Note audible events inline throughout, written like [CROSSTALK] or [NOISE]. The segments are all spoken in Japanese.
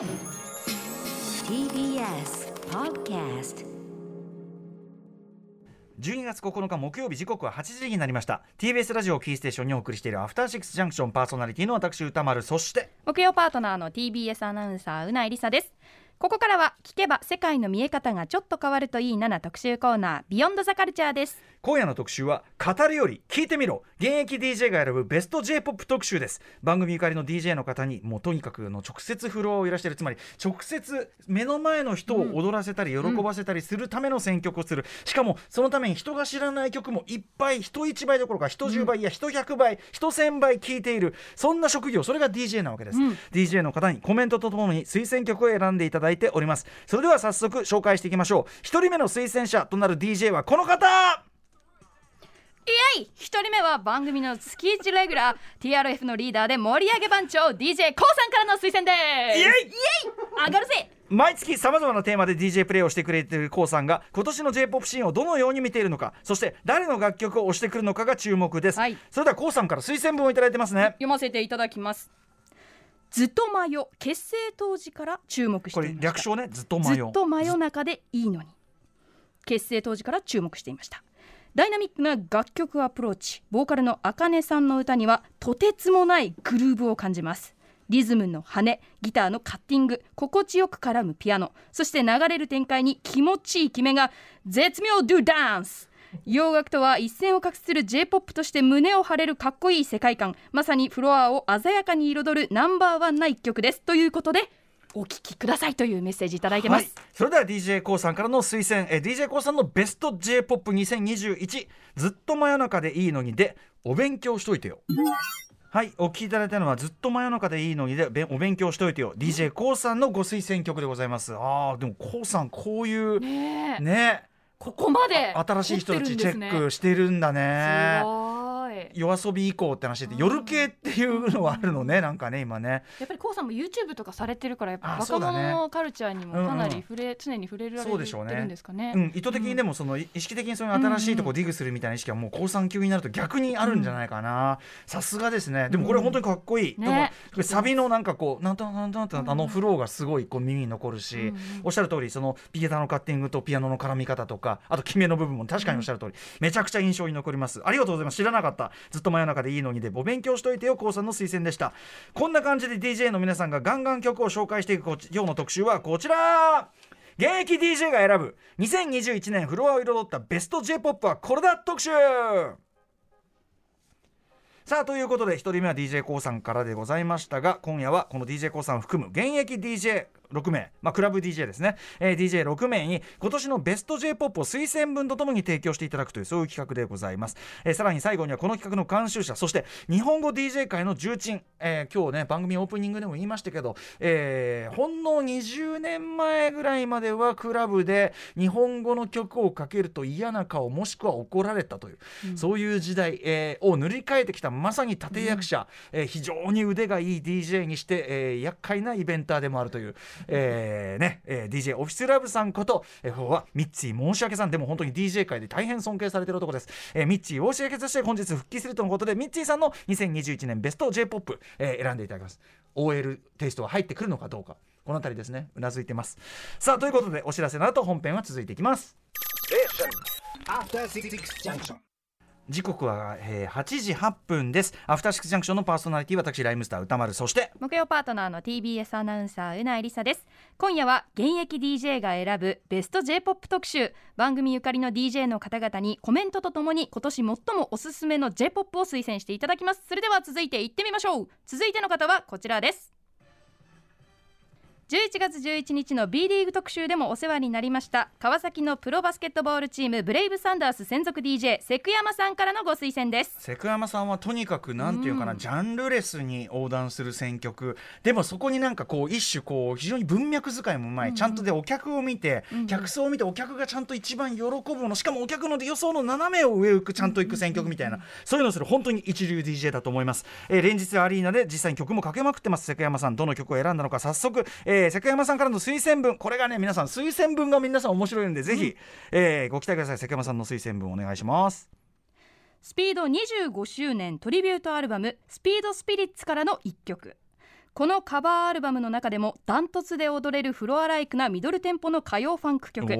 TBS Podcast 12月9日木曜日時刻は8時になりました。TBS ラジオをキーステーションにお送りしているアフターシックスジャンクションパーソナリティの私歌丸。そして木曜パートナーの TBS アナウンサーうないりさです。ここからは聞けば世界の見え方がちょっと変わるといいなな特集コーナービヨンドザカルチャーです今夜の特集は語るより聞いてみろ。現役 DJ が選ぶベスト J-POP 特集です。番組ゆかりの DJ の方にもうとにかくの直接フロアをいらしている。つまり直接目の前の人を踊らせたり喜ばせたりするための選曲をする、しかもそのために人が知らない曲もいっぱい人1倍どころか人10倍、いや人100倍人1000倍聞いている。そんな職業それが DJ なわけです、DJ の方にコメントとともに推薦曲を選んでいただいております。それでは早速紹介していきましょう。1人目の推薦者となる DJ はこの方イエイ!一人目は番組の月1レギュラー TRF のリーダーで盛り上げ番長 DJ コウさんからの推薦です!イエイ!イエイ!上がるぜ!毎月さまざまなテーマで DJ プレイをしてくれている k o さんが今年の J−POP シーンをどのように見ているのかそして誰の楽曲を推してくるのかが注目です、はい。それでは k o さんから推薦文をいただいてますね。読ませていただきます。ずっと真夜結成当時から注目しこれていました略称ねずっと迷う。ずっと真夜中でいいのに。結成当時から注目していましたダイナミックな楽曲アプローチボーカルのあかねさんの歌にはとてつもないグルーヴを感じます。リズムの羽ギターのカッティング心地よく絡むピアノそして流れる展開に気持ちいい決めが絶妙ドゥダンス。洋楽とは一線を画する J-POP として胸を張れるかっこいい世界観。まさにフロアを鮮やかに彩るナンバーワンな一曲です。ということでお聴きくださいというメッセージいただいてます、はい、それでは d j k o さんからの推薦。え d j k o さんのベスト J−POP2021 ずっと真夜中でいいのにでお勉強しといてよ。はい。お聞きいただいたのはずっと真夜中でいいのにでべお勉強しといてよ。D j k o さんのご推薦曲でございます。あーでも k o さんこういうねえ。ね。ここまで新しい人たちチェックしてるんだね夜遊び以降って話で夜系っていうのはあるのねなんかね今ね。やっぱりこうさんも YouTube とかされてるからやっぱ若者のカルチャーにもかなり触れ、常に触れられてそうでしょうねるんですかね。うん、意図的にでもその意識的にそういう新しいとこディグするみたいな意識はもう高3級になると逆にあるんじゃないかな。さすがですね。でもこれ本当にかっこいい、ね。でもこれサビのなんかこうなんとなんとなんとあのフローがすごいこう耳に残るし、おっしゃる通りそのピゲタのカッティングとピアノの絡み方とかあと決めの部分も確かにおっしゃる通り、めちゃくちゃ印象に残ります。ありがとうございます。知らなかったずっと真夜中でいいのにでお勉強しといてよこうさんの推薦でした。こんな感じで DJ の皆さんがガンガン曲を紹介していくこ今日の特集はこちら。現役 DJ が選ぶ2021年フロアを彩ったベスト J−POP はこれだ特集。さあということで1人目は d j k o さんからでございましたが今夜はこの d j k o さんを含む現役 DJ DJ6 名、まあ、クラブ DJ ですね、えー、DJ6 名に今年のベスト J−POP を推薦文とともに提供していただくというそういう企画でございます、えーさらに最後にはこの企画の監修者そして日本語 DJ 界の重鎮、えー今日ね番組オープニングでも言いましたけど、えーほんの20年前ぐらいまではクラブで日本語の曲をかけると嫌な顔もしくは怒られたという、そういう時代、えーを塗り替えてきたまさに立役者、えー非常に腕がいい DJ にして、えー厄介なイベンターでもあるという、えーねえー DJ オフィスラブさんこと、えー、はミッツィ申し訳さん。でも本当に DJ 界で大変尊敬されてる男です、えーミッツィ申し訳として本日復帰するとのことでミッツィさんの2021年ベスト J−POP、えー選んでいただきます。OL テイストが入ってくるのかどうか。この辺りですね。うなずいてます。さあということでお知らせの後本編は続いていきます。え時刻は、えー8時8分です。アフターシックスジャンクションのパーソナリティ私ライムスター歌丸。そして木曜パートナーの TBS アナウンサーうないりさです。今夜は現役 DJ が選ぶベスト J-POP 特集。番組ゆかりの DJ の方々にコメントとともに今年最もおすすめの J-POP を推薦していただきます。それでは続いていってみましょう。続いての方はこちらです。11月11日の B リーグ特集でもお世話になりました。川崎のプロバスケットボールチームブレイブサンダース専属 DJ セクヤマさんからのご推薦です。セクヤマさんはとにかくなんていうかな、ジャンルレスに横断する選曲。でもそこになんかこう一種こう非常に文脈使いもうまい、ちゃんとでお客を見て、客層を見てお客がちゃんと一番喜ぶもの。しかもお客の予想の斜めを上を行くちゃんと行く選曲みたいな、そういうのをする本当に一流 DJ だと思います、えー連日アリーナで実際に曲もかけまくってます。セクヤマさんどの曲を選んだのか早速、えー、セクヤマさんからの推薦文。これがね皆さん推薦文が皆さん面白いのでぜひ、えーご期待ください。セクヤマさんの推薦文お願いします。スピード25周年トリビュートアルバム「スピードスピリッツ」からの一曲。このカバーアルバムの中でもダントツで踊れるフロアライクなミドルテンポの歌謡ファンク曲。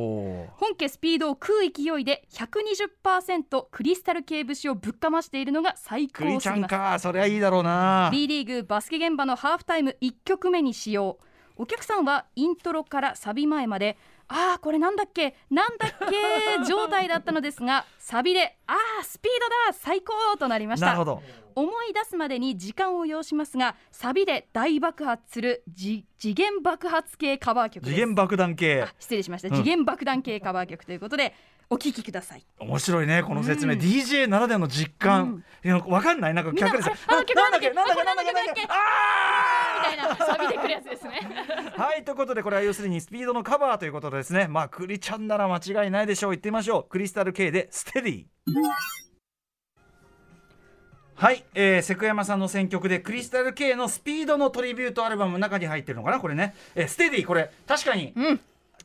本家スピードを食う勢いで120%クリスタル系節をぶっかましているのが最クリちゃん高すぎますかそりゃいいだろうな。B リーグバスケ現場のハーフタイム1曲目に使用お客さんはイントロからサビ前まであーこれなんだっけなんだっけ [LAUGHS] 状態だったのですがサビであースピードだ最高となりました。なるほど。思い出すまでに時間を要しますがサビで大爆発するじ次元爆発系カバー曲です。次元爆弾系。あ失礼しました、うん。次元爆弾系カバー曲ということでお聴きください。面白いねこの説明、うん DJ ならではの実感、いやわかんない。なんか客でさみんなんだっけなんだっけなんだっけあこれなんだっけあみたいなサビでくるやつですね。ー [LAUGHS] はいということでこれは要するにスピードのカバーということですね。まあクリちゃんなら間違いないでしょう。言ってみましょう。クリスタル K でステディ。はい、えー、セクヤマさんの選曲でクリスタル K のスピードのトリビュートアルバムの中に入ってるのかなこれね、えー、ステディこれ確かに。うん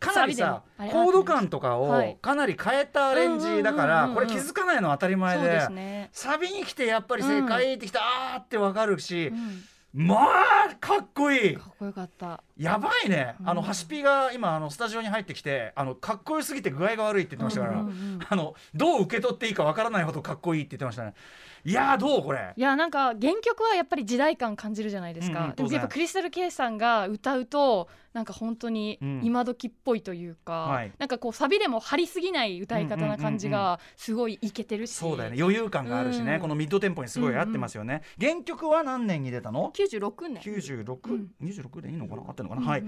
かなりさコード感とかをはい。かなり変えたアレンジだからこれ気づかないのは当たり前でサビに来てやっぱり正解ってきた、あーってわかるしう、ん。まあかっこいい。かっこよかった。やばいね、うん。あのハシピが今あのスタジオに入ってきてあのかっこよすぎて具合が悪いって言ってましたから、あのどう受け取っていいかわからないほどかっこいいって言ってましたねいやーどうこれ？いやなんか原曲はやっぱり時代感感じるじゃないですか、うんうんでもやっぱクリスタル・ケイさんが歌うとなんか本当にうん。今時っぽいというか、はい。なんかこうサビでも張りすぎない歌い方な感じがすごいイケてるし、そうだよね。余裕感があるしね、うん。このミッドテンポにすごい合ってますよね、原曲は何年に出たの？96年。96?26、うん。26でいいのかな？合ってるのかな、うん。はい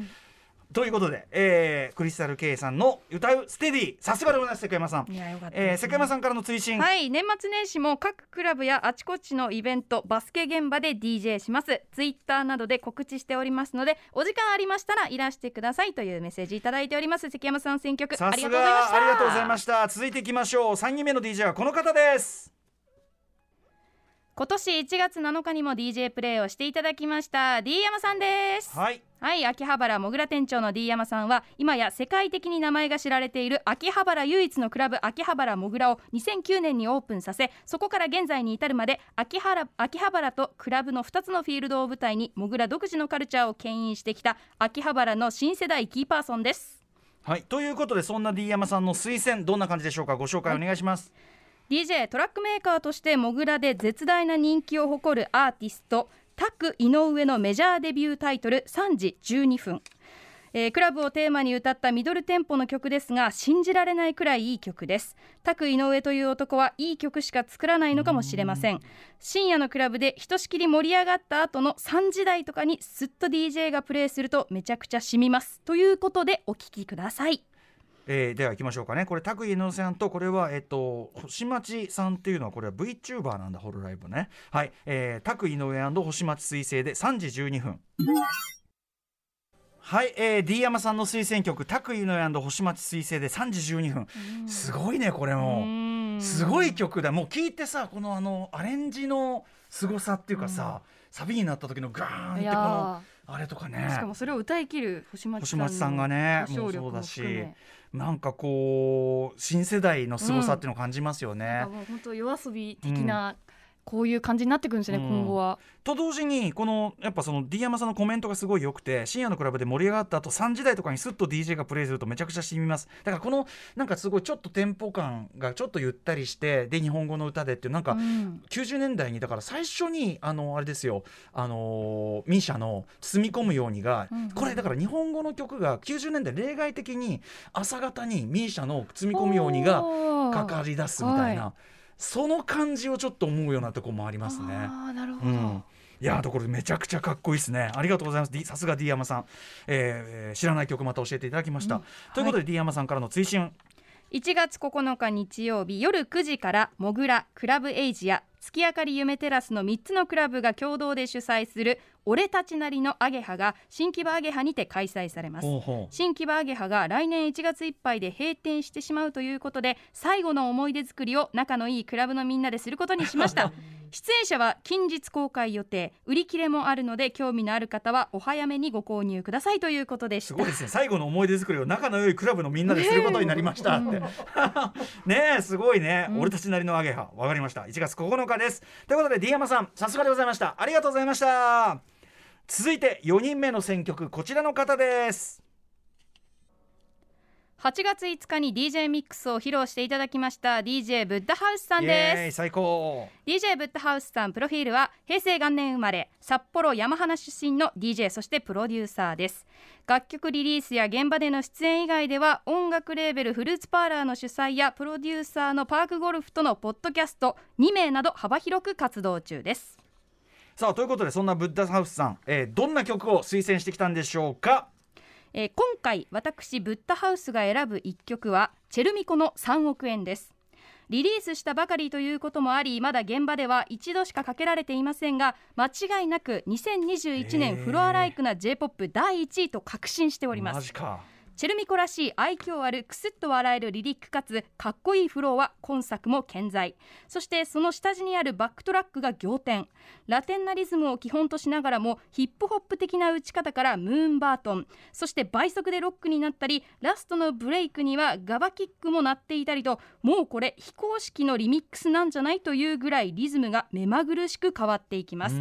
ということで、えー、クリスタル K さんの歌うステディさすがでございます関山さん、いやよかったえー、関山さんからの追伸、はい年末年始も各クラブやあちこちのイベントバスケ現場で DJ します。ツイッターなどで告知しておりますのでお時間ありましたらいらしてくださいというメッセージいただいております。関山さん選曲ありさすがとうございました。がありがとうございました。続いていきましょう。3人目の DJ はこの方です今年1月7日にも DJ プレイをしていただきました D 山さんです。はい。はい秋葉原もぐら店長の D 山さんは今や世界的に名前が知られている秋葉原唯一のクラブ秋葉原もぐらを2009年にオープンさせそこから現在に至るまで秋葉原秋葉原とクラブの2つのフィールドを舞台にもぐら独自のカルチャーを牽引してきた秋葉原の新世代キーパーソンです。はい。ということでそんな D 山さんの推薦どんな感じでしょうか？ご紹介お願いします、DJ トラックメーカーとしてモグラで絶大な人気を誇るアーティストタク井上のメジャーデビュータイトル3時12分、えークラブをテーマに歌ったミドルテンポの曲ですが信じられないくらいいい曲です。タク井上という男はいい曲しか作らないのかもしれません。深夜のクラブでひとしきり盛り上がった後の3時台とかにすっと DJ がプレイするとめちゃくちゃ染みます。ということでお聴きください。えーでは行きましょうかね。これ拓井のさんとこれはえっと星町さんっていうのはこれは VTuber なんだホロライブね。はい。えー拓井上星町彗星で3時12分。はい、えー、D 山さんの推薦曲「拓井の星町彗星」で3時12分。すごいねこれも。すごい曲だ。もう聞いてさこのあのアレンジの凄さっていうかさ、サビになった時のガーンってこのあれとかね。しかもそれを歌い切る星町星町さんがねももうそうだしなんかこう新世代の凄さっていうのを感じますよね。なんかもう本当夜遊び的な、こういう感じになってくるんですね、うん。今後は。と同時にこのやっぱその D 山さんのコメントがすごい良くて深夜のクラブで盛り上がった後3時台とかにスッと DJ がプレイするとめちゃくちゃ染みます。だからこのなんかすごいちょっとテンポ感がちょっとゆったりしてで日本語の歌でっていうなんか、うん90年代にだから最初にあのあれですよあのミーシャの「包み込むようにが」これだから日本語の曲が90年代例外的に朝方にミーシャの「包み込むように」がかかり出すみたいな、はその感じをちょっと思うようなとこもありますね。ああなるほど。うん。いやーところめちゃくちゃかっこいいですね。ありがとうございます。さすが D 山さん、えーえー知らない曲また教えていただきました、ということで、D 山さんからの追伸。1月9日日曜日夜9時からモグラクラブエイジア月明かり夢テラスの3つのクラブが共同で主催する俺たちなりのアゲハが新木場アゲハにて開催されます。新木場アゲハが来年1月いっぱいで閉店してしまうということで最後の思い出作りを仲のいいクラブのみんなですることにしました。[LAUGHS] 出演者は近日公開予定。売り切れもあるので興味のある方はお早めにご購入くださいということでした。すごいですね。最後の思い出作りを仲の良いクラブのみんなですることになりましたって。[LAUGHS] ねえすごいね、俺たちなりのアゲハわかりました。1月9日です。ということで D 山さんさすがでございました。ありがとうございました続いて4人目の選曲こちらの方です。8月5日に DJ ミックスを披露していただきました DJ ブッダハウスさんです。最高 DJ ブッダハウスさんプロフィールは平成元年生まれ札幌山花出身の DJ そしてプロデューサーです。楽曲リリースや現場での出演以外では音楽レーベルフルーツパーラーの主催やプロデューサーのパークゴルフとのポッドキャスト2名など幅広く活動中ですさあということでそんなブッダハウスさん、えーどんな曲を推薦してきたんでしょうか？えー今回私ブッダハウスが選ぶ一曲はチェルミコの3億円です。リリースしたばかりということもありまだ現場では一度しかかけられていませんが間違いなく2021年フロアライクな J-POP 第1位と確信しております。マジかチェルミコらしい愛嬌あるクスッと笑えるリリックかつかっこいいフローは今作も健在。そしてその下地にあるバックトラックが仰天。ラテンなリズムを基本としながらもヒップホップ的な打ち方からムーンバートン。そして倍速でロックになったりラストのブレイクにはガバキックも鳴っていたりともうこれ非公式のリミックスなんじゃない？というぐらいリズムが目まぐるしく変わっていきます。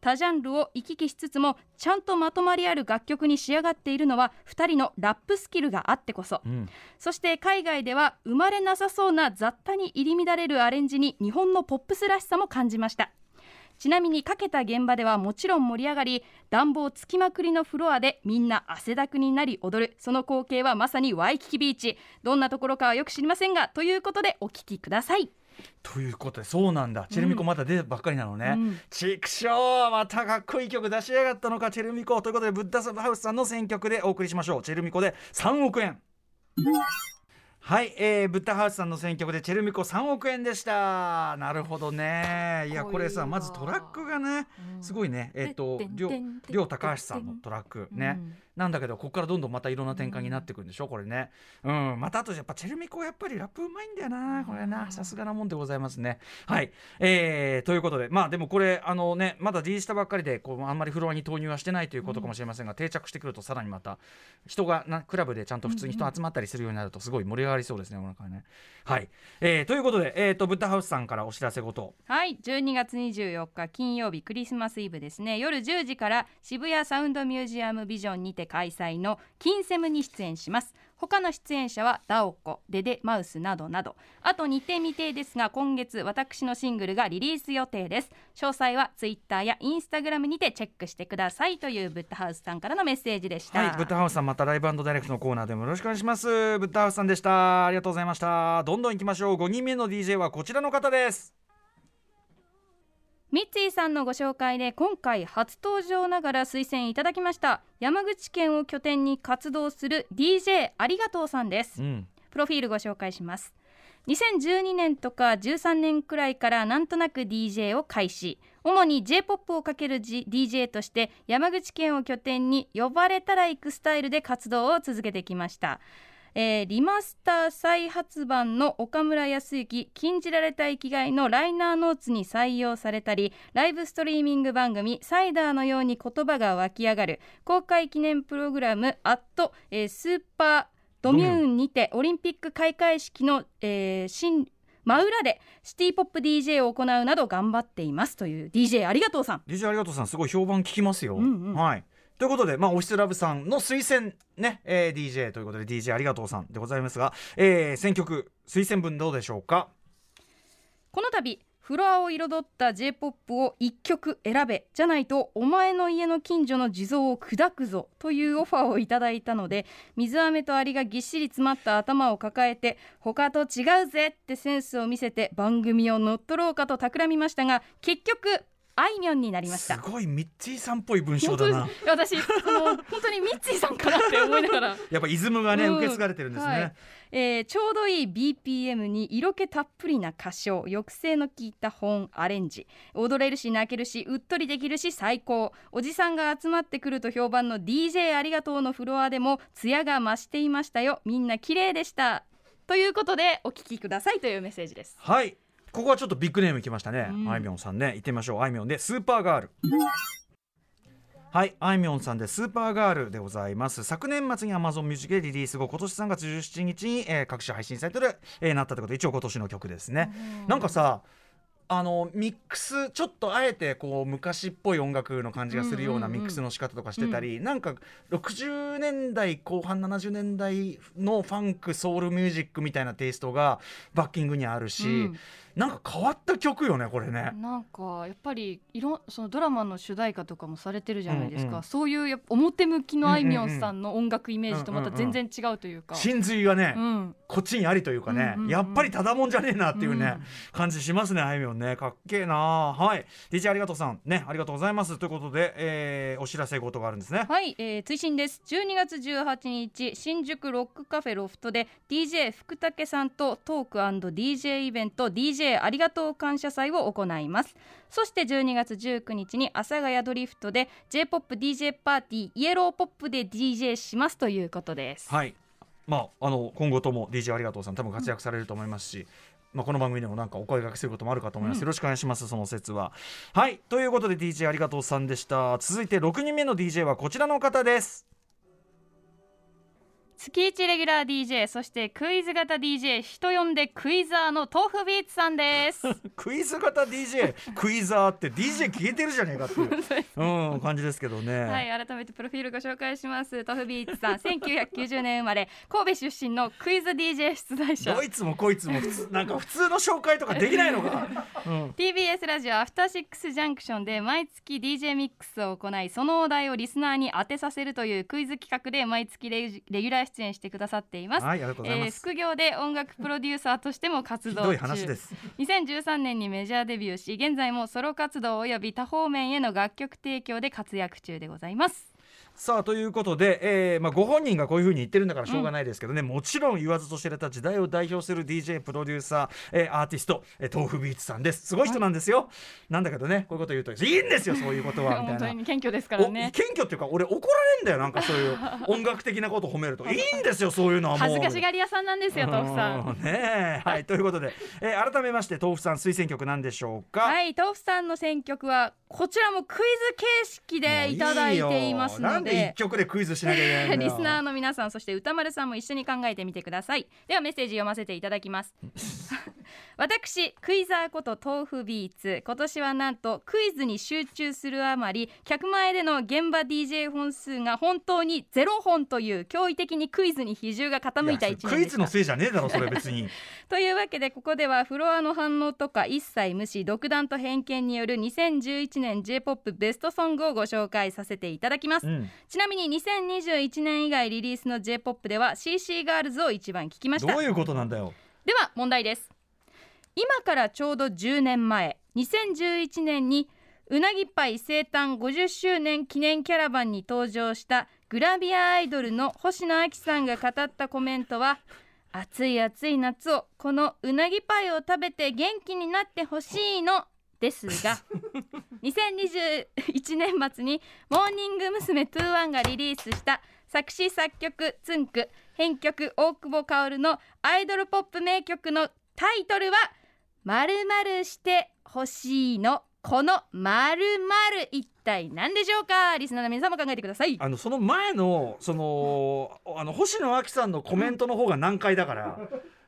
多ジャンルを行き来しつつもちゃんとまとまりある楽曲に仕上がっているのは2人のラップスキルがあってこそ。うん。そして海外では生まれなさそうな雑多に入り乱れるアレンジに日本のポップスらしさも感じました。ちなみにかけた現場ではもちろん盛り上がり暖房つきまくりのフロアでみんな汗だくになり踊る。その光景はまさにワイキキビーチ。どんなところかはよく知りませんがということでお聞きくださいということでそうなんだ。チェルミコまだ出たばっかりなのね、うん。チクショーまたかっこいい曲出しやがったのかチェルミコ。ということでブッダハウスさんの選曲でお送りしましょう。チェルミコで3億円はい、えー、ブッダハウスさんの選曲でチェルミコ3億円でした。なるほどね。いやこれさまずトラックがねすごいね。えっ、とりょうりょう高橋さんのトラックね、なんだけどここからどんどんまたいろんな展開になっていくんでしょ？これね。うん。またあとやっぱチェルミコやっぱりラップうまいんだよな。これなさすがなもんでございますね。はい。えー、ということで。まあでもこれあのねまだ D したばっかりでこうあんまりフロアに投入はしてないということかもしれませんが、定着してくるとさらにまた人がなクラブでちゃんと普通に人集まったりするようになるとすごい盛り上がりそうですねこの中ね。はい、えー、ということでえっ、とブッダハウスさんからお知らせごと。はい。12月24日金曜日クリスマスイブですね。夜10時から渋谷サウンドミュージアムビジョンにて開催の金セムに出演します。他の出演者はダオコデデマウスなどなど。あと日程未定ですが今月私のシングルがリリース予定です。詳細はツイッターやインスタグラムにてチェックしてくださいというブッダハウスさんからのメッセージでした。はい、ブッダハウスさんまたライブダイレクトのコーナーでもよろしくお願いします。ブッダハウスさんでした。ありがとうございました。どんどん行きましょう。5人目の DJ はこちらの方です。ミッツィさんのご紹介で今回初登場ながら推薦いただきました山口県を拠点に活動する DJ ありがとうさんですうん。プロフィールご紹介します。2012年とか13年くらいからなんとなく DJ を開始。主に J-POP をかける、G、DJ として山口県を拠点に呼ばれたら行くスタイルで活動を続けてきましたえーリマスター再発版の岡村康之禁じられた生きがいのライナーノーツに採用されたりライブストリーミング番組サイダーのように言葉が湧き上がる公開記念プログラム「アット、えースーパードミューンにてオリンピック開会式の、えー新真裏でシティポップ DJ を行うなど頑張っています。という DJ ありがとうさん。DJ ありがとうさんすごい評判聞きますよ、うんうん。はいということで、まあ、オフィスラブさんの推薦ね、えー DJ ということで DJ ありがとうさんでございますが、えー選曲推薦文どうでしょうか？この度フロアを彩った J-POP を1曲選べじゃないとお前の家の近所の地蔵を砕くぞというオファーをいただいたので水飴とアリがぎっしり詰まった頭を抱えて他と違うぜってセンスを見せて番組を乗っ取ろうかと企みましたが結局あいみょんになりましすたごいミッチーさんっぽい文章だな。私この本当にミッツィさんかなって思いながら。[LAUGHS] やっぱイズムがね、うん。受け継がれてるんですね、はい。えーちょうどいい BPM に色気たっぷりな歌唱抑制の効いた本アレンジ。踊れるし泣けるしうっとりできるし最高。おじさんが集まってくると評判の DJ ありがとうのフロアでも艶が増していましたよ。みんな綺麗でした。ということでお聞きくださいというメッセージです。はいここはちょっとビッグネームいきましたね、うん。あいみょんさんね。行ってみましょう。あいみょんでスーパーガール。はいあいみょんさんでスーパーガールでございます。昨年末に Amazon ミュージックでリリース後今年3月17日に、えー各種配信サイトで、えーなったということで一応今年の曲ですね、なんかさあのミックスちょっとあえてこう昔っぽい音楽の感じがするようなうんうんうんミックスの仕方とかしてたり、なんか60年代後半70年代のファンクソウルミュージックみたいなテイストがバッキングにあるし、うんなんか変わった曲よねこれね。なんかやっぱりいろそのドラマの主題歌とかもされてるじゃないですか、うんうんそういうや表向きのあいみょんさんの音楽イメージとまた全然違うというか、真髄がね、うん、こっちにありというかね、うんうんうん。やっぱりただもんじゃねえなっていうね、うん。感じしますねあいみょんね。かっけえな。はい。DJ ありがとうさん。ねありがとうございます。ということで、えーお知らせ事があるんですね。はい、えー、追伸です。12月18日新宿ロックカフェロフトで DJ 福武さんとトーク &DJ イベント DJ ありがとう感謝祭を行います。そして12月19日に阿佐ヶ谷ドリフトで J-POPDJ パーティーイエローポップで DJ しますということです。はい。まああの今後とも DJ ありがとうさん多分活躍されると思いますし、まあ、この番組でもなんかお声掛けすることもあるかと思います、よろしくお願いしますその説は。はい。ということで DJ ありがとうさんでした。続いて6人目の DJ はこちらの方です月1レギュラー DJ そしてクイズ型 DJ 人呼んでクイザーの豆腐ビーツさんです [LAUGHS] クイズ型 DJ クイザーって DJ 消えてるじゃねえかっていう、[LAUGHS] うん、感じですけどね、はい、改めてプロフィールご紹介します。トフビーツさん、1990年生まれ、神戸出身のクイズ DJ 出題者ど。いつもこいつも普通なんか普通の紹介とかできないのか、うん、TBS ラジオアフターシックスジャンクションで毎月 DJ ミックスを行いそのお題をリスナーに当てさせるというクイズ企画で毎月レギュラー出演してくださっています、はいありがとうございます。副業で音楽プロデューサーとしても活動中です。2013年にメジャーデビューし現在もソロ活動及び多方面への楽曲提供で活躍中でございますさあということで、えーまあ、ご本人がこういうふうに言ってるんだからしょうがないですけどね、もちろん言わずと知れた時代を代表する DJ プロデューサー、えーアーティスト、えー豆腐ビーツさんです。すごい人なんですよ、なんだけどねこういうこと言うといいんですよそういうことは [LAUGHS] みたい本当な。に謙虚ですからおね謙虚っていうか俺怒られんだよなんかそういう [LAUGHS] 音楽的なこと褒めると。いいんですよそういうのはもう。恥ずかしがり屋さんなんですよ豆腐さん。うんねえ。はいということで、えー改めまして豆腐さん推薦曲なんでしょうか、はい、豆腐さんの選曲はこちらもクイズ形式でいただいていますもういいよなんで。ので一曲でクイズしなきゃいけないリスナーの皆さんそして歌丸さんも一緒に考えてみてください。ではメッセージ読ませていただきます [LAUGHS] 私クイザーこと豆腐ビーツ。今年はなんとクイズに集中するあまり客前での現場 DJ 本数が本当にゼロ本という驚異的にクイズに比重が傾いた一いやクイズのせいじゃねえだろそれ別に。[LAUGHS] というわけでここではフロアの反応とか一切無視独断と偏見による2011年 J-POP ベストソングをご紹介させていただきます、うん。ちなみに2021年以外リリースの J-POP では CC ガールズを一番聞きました。どういうことなんだよ。では問題です今からちょうど10年前2011年にうなぎパイ生誕50周年記念キャラバンに登場したグラビアアイドルの星野亜紀さんが語ったコメントは暑い暑い夏をこのうなぎパイを食べて元気になってほしいのですが [LAUGHS] 2021年末にモーニング娘。21がリリースした作詞作曲つんく編曲大久保薫のアイドルポップ名曲のタイトルは「まるまるしてほしいの」この「まるまる一体何でしょうか？リスナーの皆さんも考えてください。あのその前のそのあの星野亜紀さんのコメントの方が難解だから、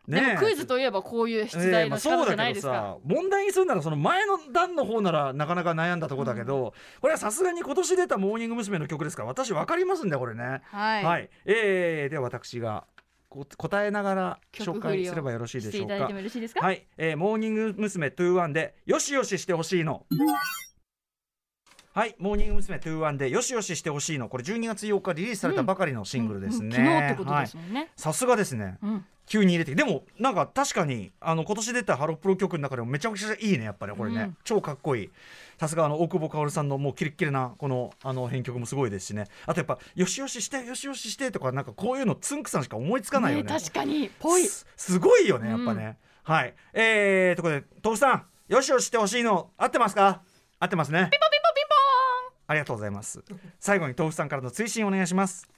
でもクイズといえばこういう出題の仕方じゃないですか、ええまあ問題にするならその前の段の方ならなかなか悩んだところだけど、これはさすがに今年出たモーニング娘。の曲ですから私分かりますんだよこれね。はい、はい、えーでは私がこう答えながら紹介すればよろしいでしょうかはい、えー、モーニング娘。21でよしよししてほしいの。はい、モーニング娘。21でよしよししてほしいの。これ12月8日リリースされたばかりのシングルですね。うん昨日ってことはいですもんね、さすがですね。うん急に入れて。でもなんか確かにあの今年出たハロプロ曲の中でもめちゃくちゃいいねやっぱりこれね、うん。超かっこいい。さすがあの大久保薫さんのもうキレッキレなこのあの編曲もすごいですしね。あとやっぱよしよししてよしよししてとかなんかこういうのつんくさんしか思いつかないよね。ね確かに。ぽい。すすごいよねやっぱね、はい。えー、ということで豆腐さんよしよししてほしいの合ってますか？合ってますね。ピンポンピンポンピンポン。ありがとうございます。最後に豆腐さんからの追伸お願いします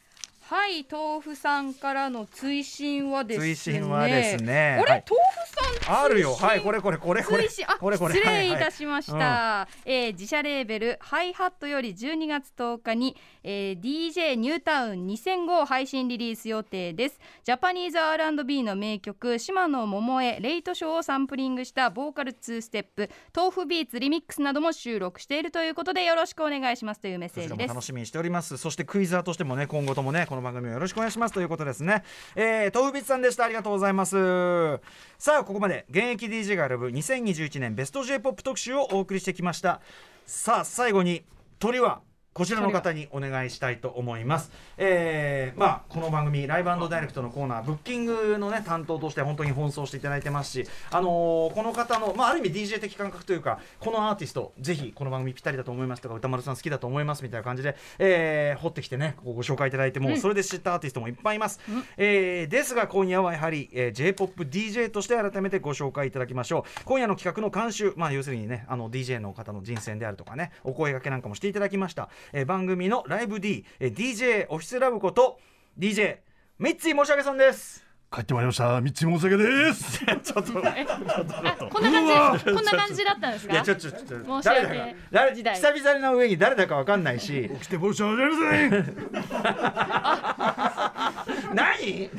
はい豆腐さんからの追伸はですね。追伸はですね。あれ、はい。豆腐あるよ。はいこれこれこれこれ。追伸？あこれこれ。失礼いはいはい。たしました、えー自社レーベルハイハットより12月10日に、えー DJ ニュータウン2005配信リリース予定です。ジャパニーズ R&B の名曲島野桃江レイトショーをサンプリングしたボーカル2ステップ豆腐ビーツリミックスなども収録しているということでよろしくお願いしますというメッセージです。も楽しみにしております。そしてクイザーとしてもね今後ともねこの番組をよろしくお願いしますということですね。えー、豆腐ビッツさんでした。ありがとうございます。さあここまで現役 DJ が選ぶ2021年ベスト J−POP 特集をお送りしてきました。さあ最後に鳥はこちらの方にお願いしたいと思います。えーまあ、この番組、ライブダイレクトのコーナー、ブッキングの、ね、担当として本当に奔走していただいてますし、あのーこの方の、まあ、ある意味 DJ 的感覚というか、このアーティスト、ぜひこの番組ぴったりだと思いますとか、歌丸さん好きだと思いますみたいな感じで、えー掘ってきてね、ご紹介いただいて、もうそれで知ったアーティストもいっぱいいます。えーですが、今夜はやはり、えー、J-POP DJ として改めてご紹介いただきましょう。今夜の企画の監修、まあ、要するにね、あの DJ の方の人選であるとかね、お声掛けなんかもしていただきました。えー番組のライブ D、えー DJ オフィスラブこと DJ ミッツィ申し上げさんです。帰ってまいりました。みっちもお酒です。[LAUGHS] ちょっと、あこんな感じこんな感じだったんですか？いや、ちょ、ちょ、ちょ、申し訳誰だか、誰、時代。久々の上に誰だかわかんないし。来て申し訳ありません。[LAUGHS] 何？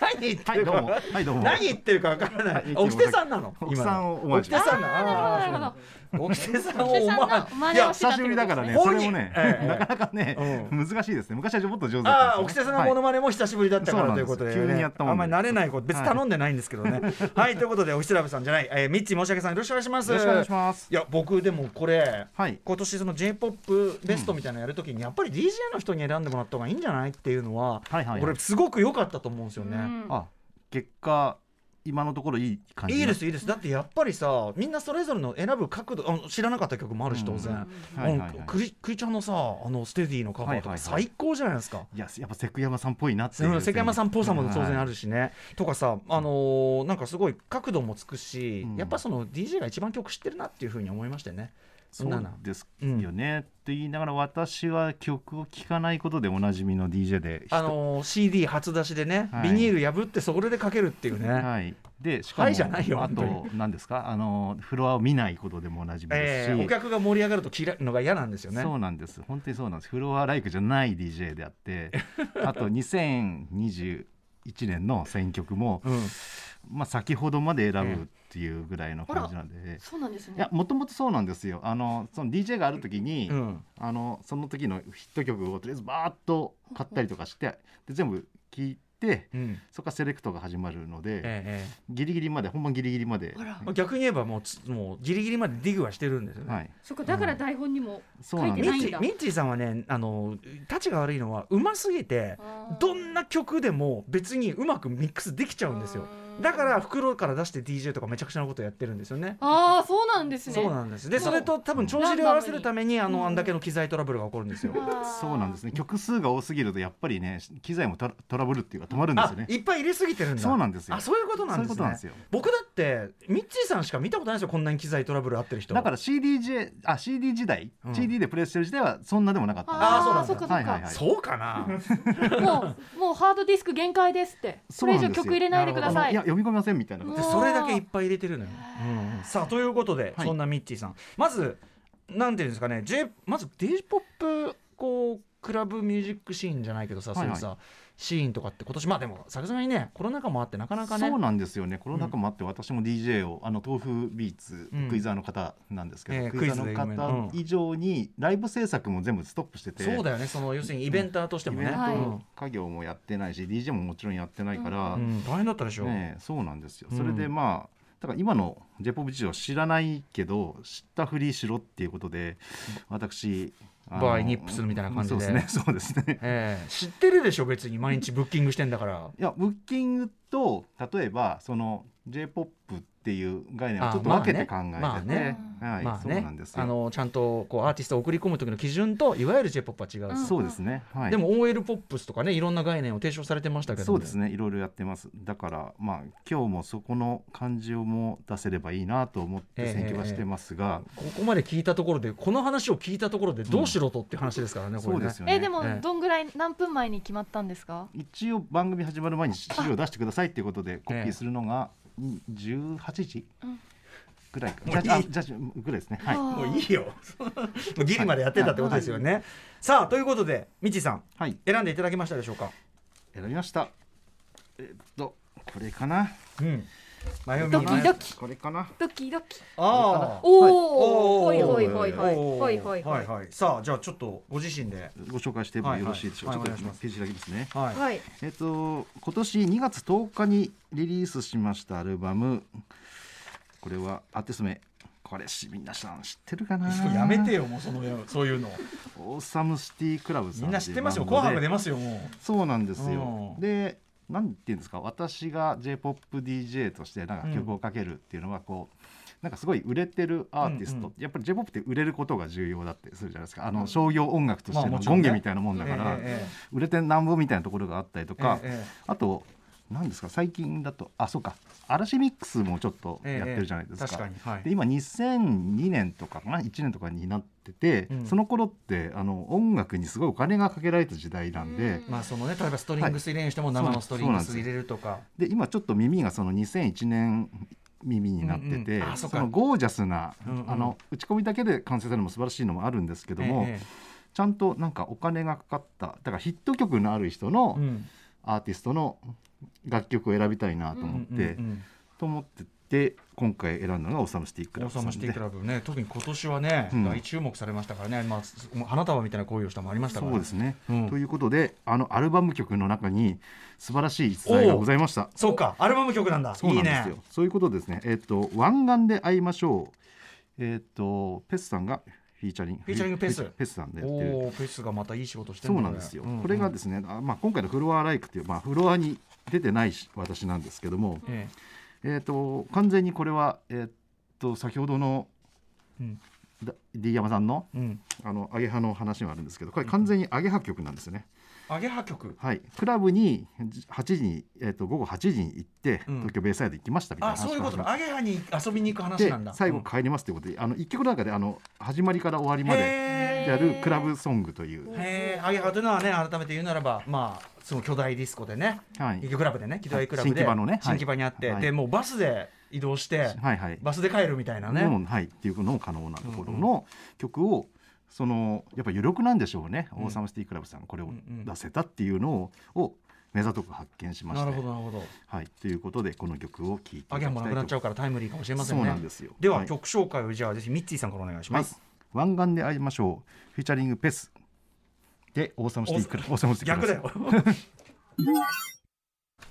何言ってるか、はいどうもはいどうも。何言ってるかわからない。はいおきてさんなの？奥さんをおおきてさんなの？なるほどおきてさんをおおきてさんの前真似いやをしてたってことですね。久しぶりだからね、それもね、ええ。なかなかね、う難しいですね。昔はもっと上手あだったんあ、おきて。さんのモノマネも久しぶりだったからということで、急にやったもんんまり慣れないこと、別に頼んでないんですけどね。[LAUGHS] はい、ということで、おひつらぶさんじゃない、えー、ミッチー申し訳さん、よろしくお願いします。よろしくお願いしますいや、僕でも、これ、はい今年その J-POP ベストみたいなのやるときに、やっぱり DJ の人に選んでもらった方がいいんじゃないっていうのは。はいはいはいこれすごく良かったと思うんですよね。あ、結果今のところいい感じ。いいですいいですだってやっぱりさみんなそれぞれの選ぶ角度あの知らなかった曲もあるし当然、クリちゃんのさあのステディのカバーとか最高じゃないですか。いや、やっぱ関山さんっぽいなっていう。うん関山さんっぽさも当然ある。るしね、とかさ、あのーなんかすごい角度もつくし、うんやっぱその DJ が一番曲知ってるなっていうふうに思いましてね。そうですよね。って言いながら、私は曲を聴かないことでおなじみの DJ で。あのー CD 初出しでね、はいビニール破ってそれでかけるっていうね、はい。で、しかも、はいじゃないよあと、何ですか、あの、フロアを見ないことでもおなじみですし。えーお客が盛り上がると嫌いのが嫌なんですよね。そうなんです本当にそうなんですフロアライクじゃない DJ であって [LAUGHS] あと2021年の選曲も、うんまあ、先ほどまで選ぶっていうぐらいの感じなんで、そうなんですね。いやもともとそうなんですよ。あのその DJ がある時に、うん。あのその時のヒット曲をとりあえずバーッと買ったりとかしてで全部聴いてうん。そこからセレクトが始まるので、えええギリギリまで本番ギリギリまで、逆に言えばもうつもうギリギリまでディグはしてるんですよね。はい、そっかだから台本にもそうなんです。書いてないんだ。ミッチーミッチーさんはねあのたちが悪いのはうますぎてどんな曲でも別にうまくミックスできちゃうんですよだから袋から出して DJ とかめちゃくちゃなことやってるんですよね。ああそうなんですね。そうなんです。でそれと多分帳尻を合わせるためにあのあんだけの機材トラブルが起こるんですよ。そうなんですね。曲数が多すぎるとやっぱりね機材もトラトラブルっていうか止まるんですあよね。いっぱい入れすぎてるんだ。そうなんですよ。あそういうことなんですね。そういうことなんですよ。僕だってミッチーさんしか見たことないですよこんなに機材トラブルあってる人。だから CDJ あ CD 時代、うん。CD でプレイしてる時代はそんなでもなかった。んですあーそうかそっか、はいはいはい。そうかな。[LAUGHS] もうもうハードディスク限界ですって。これ以上そうなんですよ。曲入れないでください読み込みませんみたいなこと。でそれだけいっぱい入れてるのよ。うん。さあということで、はい。そんなミッチーさん。まずなんていうんですかね、J、まず d ポップこうクラブミュージックシーンじゃないけどさ、はいはい。そういうさシーンとかって今年まあでもさすがにねコロナ禍もあってなかなかね。そうなんですよね。コロナ禍もあって私も DJ をあの豆腐ビーツ、うん。クイザーの方なんですけど、ええクイザーのクイズで有名な方以上にライブ制作も全部ストップしてて。そうだよねその要するにイベンターとしてもね、イベンはいト家業もやってないし、DJ ももちろんやってないから、大変だったでしょ、ねえ、そうなんですよ、うん。それでまあだから今の j p o p 事情知らないけど知ったふりしろっていうことで私あのバーイニップするみたいな感じで。そうですねそうですね。[LAUGHS] ええ。知ってるでしょ別に。毎日ブッキングしてんだから。いやブッキングと例えばその j p o p っていう概念をあちょっと分けて考えてて、まあね。はい、そうまあね。なんですよ。あのちゃんとこうアーティストを送り込む時の基準といわゆる j p o p は違う、うんそうですね、はい、でも OL ポップスとかねいろんな概念を提唱されてましたけどそうですね。いろいろやってます。だからまあ今日もそこの感じをも出せればいいなと思って選挙はしてますが、ここまで聞いたところでこの話を聞いたところでどうしろとって話ですからね、これね。そうですよね。えでもええ。どんぐらい何分前に決まったんですか？一応番組始まる前に資料出してくださいっていうことでコピーするのが18時うんぐらいか、もういい。じゃあじゃぐらいですね。はい。もういいよ。もうギリまでやってたってことですよね、さあということでみちさんはい。選んでいただけましたでしょうか？選びました。えっとこれかな。うん迷うドキ。ドキこれかな。ドキドキ。ああおおー。おほい。ほい。ほい。ほい。い。ほい。ほはい。い。はい。さあじゃあちょっとご自身で。ご紹介してもよろしいでしょうか、ちょっとページだけですね。はい、はい。えっと今年2月10日にリリースしましたアルバム。これはアーティスト名これし皆さん知ってるかな。やめてよもうそのそういうの。オーサムシティクラブさんみんな知ってますよ。紅白出ますよもそうなんですよ。うん。でなんていうんですか私が j p o p d j としてなんか曲をかけるっていうのはこう、なんかすごい売れてるアーティスト、うんやっぱり j p o p って売れることが重要だってするじゃないですか。あの商業音楽としての権限みたいなもんだから、ええ売れてなんぼみたいなところがあったりとか、えええあと何ですか最近だとあそうか嵐ミックスもちょっとええやってるじゃないですか。確かにはい。で今2002年とかかな？1年とかになってて、うん。その頃ってあの音楽にすごいお金がかけられた時代なんで、まあそのね例えばストリングス入れにしても生のストリングス入れるとか、で今ちょっと耳がその2001年耳になってて、うんうんあそか。そうのゴージャスな、うんうん。あの打ち込みだけで完成されるのも素晴らしいのもあるんですけども、えちゃんとなんかお金がかかった。だからヒット曲のある人のえうん。アーティストの楽曲を選びたいなと思って、うんうんと思ってて今回選んだのがオサムシティクうんオーサムシティクラブね。特に今年はね、うん。大注目されましたからね、まあす、花束みたいな恋をしたもありましたからそうですね、うん。ということであのアルバム曲の中に素晴らしい逸材がございました。そうか。アルバム曲なんだ。そうなんですよ。いいね。そういうことですね。えっ、と湾岸で会いましょう。えっ、と PESさんがフィーチャリング。フィーチャリング PES。PESさんでやってる。 PESがまたいい仕事してるそうなんですよ、これがですね、あまあ、今回のフロアライクっていう、まあ、フロアに出てないし私なんですけども、ええー、と完全にこれは、えー、と先ほどの、うん。だ D 山さんのえうん。あのアゲハの話があるんですけどこれ完全にアゲハ曲なんですよね。アゲハ曲はい、クラブに8時に、えー、と午後8時に行って、うん。東京ベイサイド行きましたみたいな話あそういうこと。アゲハに遊びに行く話でなんだ。最後帰りますということで、あの1曲の中であの始まりから終わりまでへやるクラブソングという、えアゲハというのはね改めて言うならばまあその巨大ディスコでねはい。劇クラブでね巨大クラブで新木場のねはい。新木場にあって、はい。でもうバスで移動して、はいはい。バスで帰るみたいなね、はい。っていうのも可能なところの曲を、そのやっぱ余力なんでしょうね、うん。オーサムシティクラブさんがこれを出せたっていうのを,、を目ざとく発見しましなてるほどなるほど。はい。ということでこの曲を聴いていたアゲハもなくなっちゃううからタイムリーかもしれませんね。そうなんですよ。では、はい。曲紹介をじゃあぜひミッツィさんからお願いしはい。ます、湾岸で会いましょう。フィーチャリングペスでオーサムシティクラブオーサムシティクラ逆ブだよ。[LAUGHS]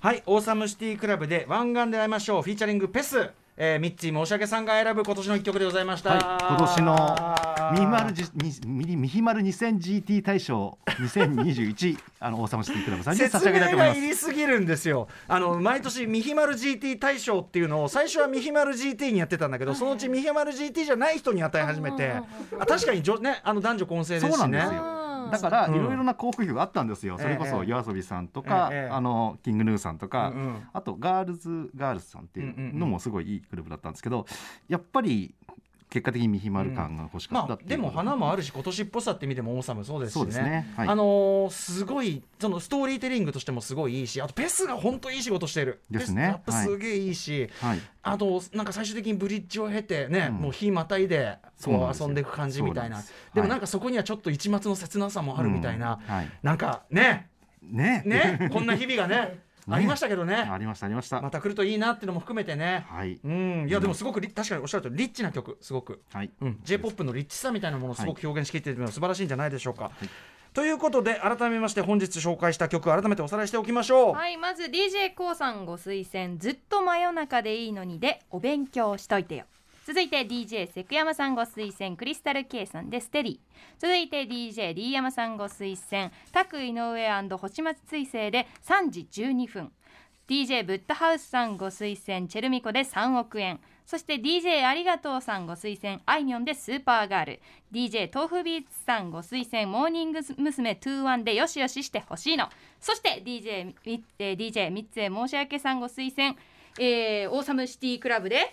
はい。オーサムシティクラブで湾岸で会いましょう。フィーチャリングペス、えー、ミッツィ申し訳さんが選ぶ今年の一曲でございました、はい、今年のミヒマルジミミミヒマル 2000GT 大賞2021 [LAUGHS] あのオーサムシティクラブさんに差し説明上げたいと思います。が入りすぎるんですよ。あの毎年ミヒマル GT 大賞っていうのを最初はミヒマル GT にやってたんだけどそのうちミヒマル GT じゃない人に与え始めてあ確かにじょ、ね、あの男女混成ですしね。そうなんですよだからうん。いろいろな候補曲があったんですよ、それこええ。そ夜遊びさんとか、ええ。あのキングヌーさんとか、あとガールズガールズさんっていうのもすごいいいグループだったんですけどやっぱり結果的にミヒマル感が欲しかったまあでも花もあるし今年っぽさって意味でもオーサムそうですしねあのーすごいそのストーリーテリングとしてもすごいいいしあとペスが本当いい仕事してる。ですね。ペスやっぱすげえいいし、はい。あとなんか最終的にブリッジを経てね、うん。もう日またいでこうそう遊んでいく感じみたいな。でもはいなんかそこにはちょっと一末の切なさもあるみたいな、うんはい。なんかね。ね。ね。こんな日々がねありましたけどね。ありましたありました、また来るといいなっていうのも含めてね。はい。うん。いやでもすごくリ確かにおっしゃるとりリッチな曲すごく。はい、うん、J−POP のリッチさみたいなものをすごく表現しきっているのは素晴らしいんじゃないでしょうか。い。ということで改めまして本日紹介した曲改めておさらいしておきましょう。はい。まず d j k o さんご推薦「ずっと真夜中でいいのに」でお勉強しといてよ続いて DJ セクヤマさんご推薦クリスタル K さんでステディ続いて DJD 山さんご推薦タク井上星松追星で3時12分。DJ ブッダハウスさんご推薦チェルミコで3億円。そして DJ ありがとうさんご推薦あいみょんでスーパーガール。DJ 豆腐ビーツさんご推薦モーニング娘。21でよしよししてほしいの。そして DJ みえー DJ 三つ申し訳さんご推薦、えー、オーサムシティクラブで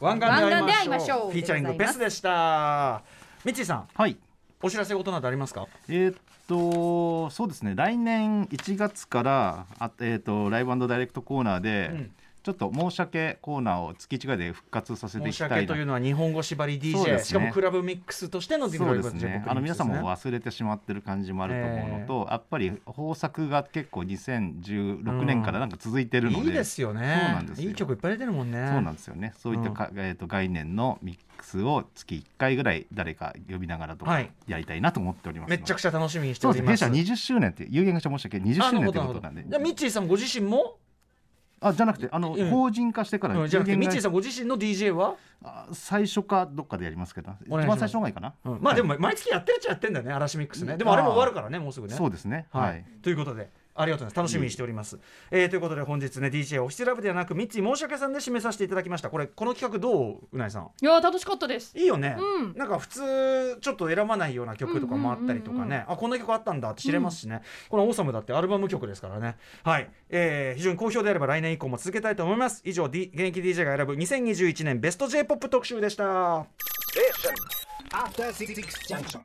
湾岸湾岸で会いましょう。フィーチャリングベスでした。ミッチーさんはい。お知らせ事などありますか？えーっとそうですね。来年1月からあ、えーっとライブダイレクトコーナーで、うんちょっと申し訳コーナーを月1回で復活させていきたいというのは日本語縛り DJ、ね。しかもクラブミックスとしてのそうですね。あの皆さんも忘れてしまってる感じもあると思うのと、やっぱり豊作が結構2016年からなんか続いてるので、いいですよね。そうなんですよ。いい曲いっぱい出てるもんね。そうなんですよね。そういったか、えー、と概念のミックスを月1回ぐらい誰か呼びながらとかはい。やりたいなと思っておりますので、めっちゃくちゃ楽しみにしております。弊社20周年って有限会社申し訳20周年ということなんで。じゃあミッチーさんご自身も、あじゃなくてあの、うん法人化してからうんじゃなくて有限会ミッチーさんご自身の DJ は、あ最初かどっかでやりますけど。一番最初の方がいいかな、うん。まあでも毎月やってるっちゃやってんだよね嵐ミックスね。でもあれも終わるからねもうすぐね。そうですね。ははいい、ということでありがとうございます。楽しみにしております、えーということで本日ね DJ オフィスラブではなくミッチー申し訳さんで締めさせていただきました。これこの企画どううないさん？いやー楽しかったです。いいよね、うん。なんか普通ちょっと選ばないような曲とかもあったりとかね、うんうんうんあこんな曲あったんだって知れますしね、この「オーサム」だってアルバム曲ですからね。はい、えー非常に好評であれば来年以降も続けたいと思います。以上、D、現役 DJ が選ぶ2021年ベスト J−POP 特集でした。After Six Junction.